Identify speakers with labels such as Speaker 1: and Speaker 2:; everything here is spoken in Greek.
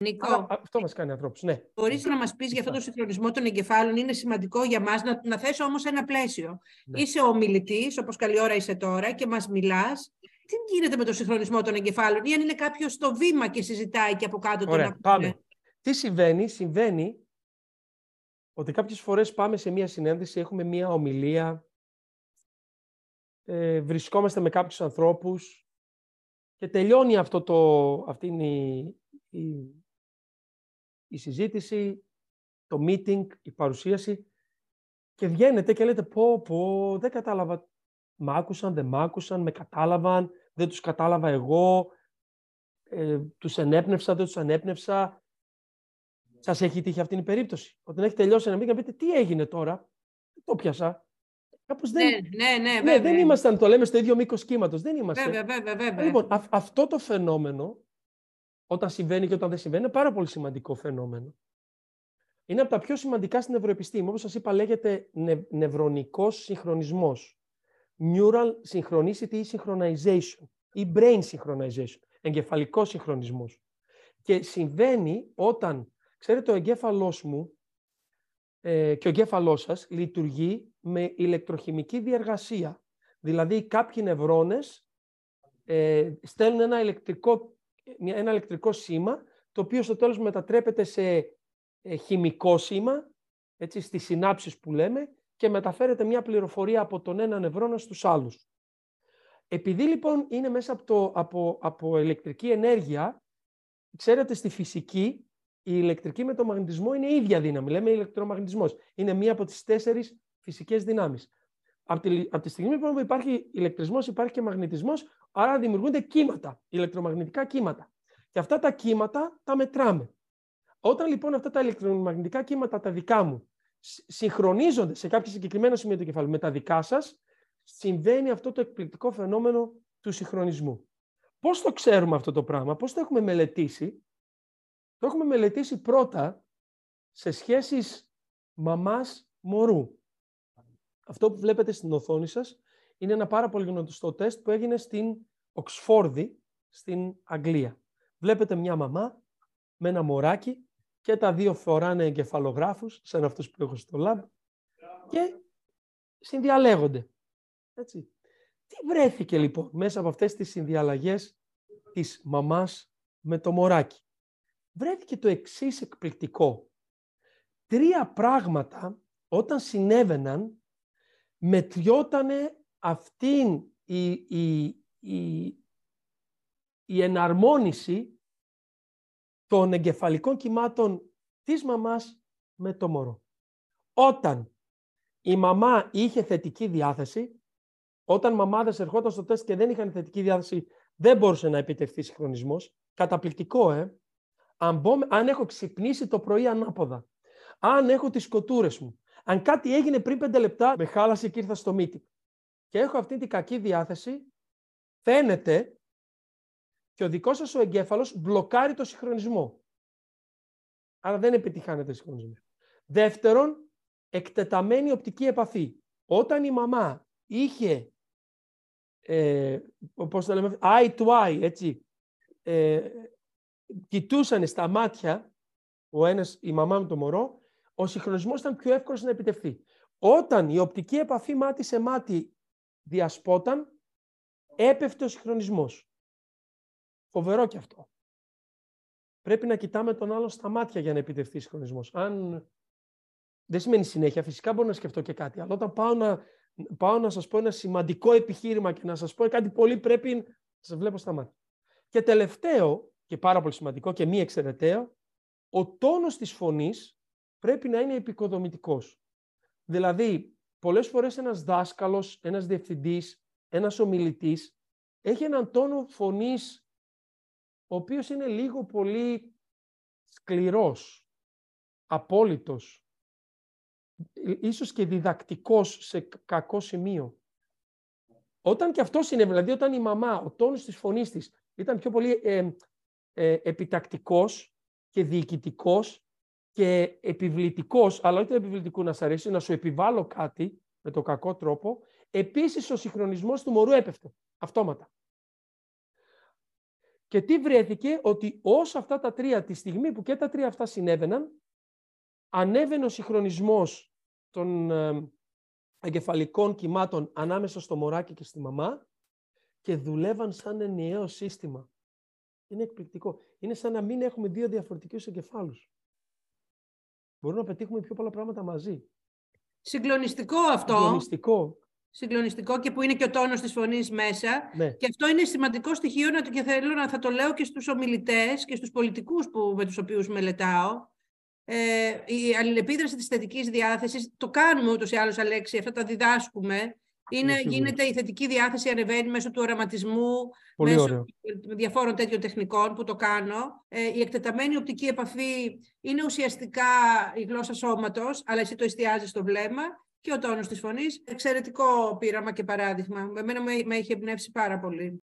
Speaker 1: Νικό,
Speaker 2: αυτό μας κάνει ανθρώπους, ναι.
Speaker 1: Μπορείς να μας πεις για αυτό το συγχρονισμό των εγκεφάλων, είναι σημαντικό για μας να, να θέσω όμως ένα πλαίσιο. Ναι. Είσαι ο μιλητής, όπως καλή ώρα είσαι τώρα και μας μιλάς. Τι γίνεται με το συγχρονισμό των εγκεφάλων ή αν είναι κάποιος στο βήμα και συζητάει και από κάτω
Speaker 2: Ωραία, τον πάμε. Τι συμβαίνει, συμβαίνει ότι κάποιες φορές πάμε σε μία συνέντευξη, έχουμε μία ομιλία, ε, βρισκόμαστε με κάποιους ανθρώπους και τελειώνει αυτό το, αυτή η, η, η συζήτηση, το meeting, η παρουσίαση και βγαίνετε και λέτε πω, πω, δεν κατάλαβα. Μ' άκουσαν, δεν μ' άκουσαν, με κατάλαβαν, δεν τους κατάλαβα εγώ, ε, τους ενέπνευσα, δεν τους ανέπνευσα. Σας έχει τύχει αυτή η περίπτωση. Όταν έχει τελειώσει ένα meeting, πείτε τι έγινε τώρα, το πιάσα.
Speaker 1: Κάπως δεν... Ναι, ναι, ναι,
Speaker 2: ναι, δεν ήμασταν, το λέμε, στο ίδιο μήκος κύματος. Δεν είμαστε.
Speaker 1: Βέβαια, βέβαια, βέβαια.
Speaker 2: Λοιπόν, αυτό το φαινόμενο, όταν συμβαίνει και όταν δεν συμβαίνει, είναι πάρα πολύ σημαντικό φαινόμενο. Είναι από τα πιο σημαντικά στην ευρωεπιστήμη. Όπως σας είπα, λέγεται νευ, νευρονικός συγχρονισμός. Neural synchronicity ή synchronization ή brain synchronization. Εγκεφαλικός συγχρονισμός. Και συμβαίνει όταν, ξέρετε, ο εγκέφαλός μου ε, και ο εγκέφαλός σας λειτουργεί με ηλεκτροχημική διεργασία. Δηλαδή κάποιοι νευρώνες ε, στέλνουν ένα ηλεκτρικό, ένα ηλεκτρικό σήμα, το οποίο στο τέλος μετατρέπεται σε ε, χημικό σήμα, έτσι, στις συνάψεις που λέμε, και μεταφέρεται μια πληροφορία από τον ένα νευρώνα στους άλλους. Επειδή λοιπόν είναι μέσα από, το, από, από ηλεκτρική ενέργεια, ξέρετε στη φυσική η ηλεκτρική με το μαγνητισμό είναι η ίδια δύναμη. Λέμε ηλεκτρομαγνητισμός. Είναι μία από τις τέσσερις φυσικές δυνάμεις. Από τη, από τη στιγμή που υπάρχει ηλεκτρισμός, υπάρχει και μαγνητισμός, άρα δημιουργούνται κύματα, ηλεκτρομαγνητικά κύματα. Και αυτά τα κύματα τα μετράμε. Όταν λοιπόν αυτά τα ηλεκτρομαγνητικά κύματα τα δικά μου συγχρονίζονται σε κάποιο συγκεκριμένο σημείο του κεφάλου με τα δικά σας, συμβαίνει αυτό το εκπληκτικό φαινόμενο του συγχρονισμού. Πώς το ξέρουμε αυτό το πράγμα, πώς το έχουμε μελετήσει; Το έχουμε μελετήσει πρώτα σε σχέσεις μαμάς μωρού. Αυτό που βλέπετε στην οθόνη σας είναι ένα πάρα πολύ γνωστό τεστ που έγινε στην Οξφόρδη, στην Αγγλία. Βλέπετε μια μαμά με ένα μωράκι και τα δύο φοράνε εγκεφαλογράφους, σαν αυτούς που έχω στο lab, και συνδιαλέγονται. Έτσι. Τι βρέθηκε λοιπόν μέσα από αυτές τις συνδιαλλαγές της μαμάς με το μωράκι; Βρέθηκε το εξής εκπληκτικό. Τρία πράγματα όταν συνέβαιναν μετριότανε αυτήν η, η, η, η εναρμόνιση των εγκεφαλικών κυμάτων της μαμάς με το μωρό. Όταν η μαμά είχε θετική διάθεση, όταν μαμάδες ερχόταν στο τεστ και δεν είχαν θετική διάθεση, δεν μπορούσε να επιτευχθεί συγχρονισμός. Καταπληκτικό, ε! Αν, αν έχω ξυπνήσει το πρωί ανάποδα, αν έχω τις κοτούρες μου, αν κάτι έγινε πριν πέντε λεπτά, με χάλασε και ήρθα στο μύτη. Και έχω αυτή την κακή διάθεση, φαίνεται και ο δικός σας ο εγκέφαλος μπλοκάρει το συγχρονισμό. Άρα δεν επιτυχάνεται συγχρονισμό. Δεύτερον, εκτεταμένη οπτική επαφή. Όταν η μαμά είχε, ε, πώς το λέμε, eye to eye, έτσι, ε, κοιτούσαν στα μάτια ο ένας, η μαμά με το μωρό, ο συγχρονισμός ήταν πιο εύκολος να επιτευχθεί. Όταν η οπτική επαφή μάτι σε μάτι διασπόταν, έπεφτε ο συγχρονισμός. Φοβερό κι αυτό. Πρέπει να κοιτάμε τον άλλο στα μάτια για να επιτευχθεί συγχρονισμός. Αν δεν σημαίνει συνέχεια, φυσικά μπορώ να σκεφτώ και κάτι, αλλά όταν πάω να, πάω να σας πω ένα σημαντικό επιχείρημα και να σας πω κάτι πολύ πρέπει να σας βλέπω στα μάτια. Και τελευταίο, και πάρα πολύ σημαντικό και μη εξαιρεταίο, ο τόνος της φωνής πρέπει να είναι επικοδομητικός. Δηλαδή, πολλές φορές ένας δάσκαλος, ένας διευθυντής, ένας ομιλητής έχει έναν τόνο φωνής ο οποίος είναι λίγο πολύ σκληρός, απόλυτος, ίσως και διδακτικός σε κακό σημείο. Όταν και αυτός συνέβη, δηλαδή όταν η μαμά, ο τόνος της φωνής της ήταν πιο πολύ ε, ε, επιτακτικός και διοικητικός και επιβλητικός, αλλά όχι το επιβλητικό να σ' αρέσει, να σου επιβάλλω κάτι με το κακό τρόπο, επίσης ο συγχρονισμός του μωρού έπεφτε, αυτόματα. Και τι βρέθηκε, ότι όσο αυτά τα τρία, τη στιγμή που και τα τρία αυτά συνέβαιναν, ανέβαινε ο συγχρονισμός των ε, εγκεφαλικών κυμάτων ανάμεσα στο μωράκι και στη μαμά και δουλεύαν σαν ενιαίο σύστημα. Είναι εκπληκτικό. Είναι σαν να μην έχουμε δύο διαφορετικούς εγκεφάλους. Μπορούμε να πετύχουμε πιο πολλά πράγματα μαζί.
Speaker 1: Συγκλονιστικό αυτό.
Speaker 2: Συγκλονιστικό.
Speaker 1: Συγκλονιστικό και που είναι και ο τόνος της φωνής μέσα.
Speaker 2: Ναι.
Speaker 1: Και αυτό είναι σημαντικό στοιχείο να το, και θέλω να θα το λέω και στους ομιλητές και στους πολιτικούς που, με τους οποίους μελετάω. Ε, η αλληλεπίδραση της θετικής διάθεσης, το κάνουμε ούτως ή άλλως Αλέξη, αυτά τα διδάσκουμε είναι, γίνεται η θετική διάθεση, ανεβαίνει μέσω του οραματισμού,
Speaker 2: Πολύ
Speaker 1: μέσω
Speaker 2: ωραίο.
Speaker 1: διαφόρων τέτοιων τεχνικών που το κάνω. Ε, η εκτεταμένη οπτική επαφή είναι ουσιαστικά η γλώσσα σώματος, αλλά εσύ το εστιάζεις στο βλέμμα και ο τόνος της φωνής. Εξαιρετικό πείραμα και παράδειγμα. Εμένα με, με έχει εμπνεύσει πάρα πολύ.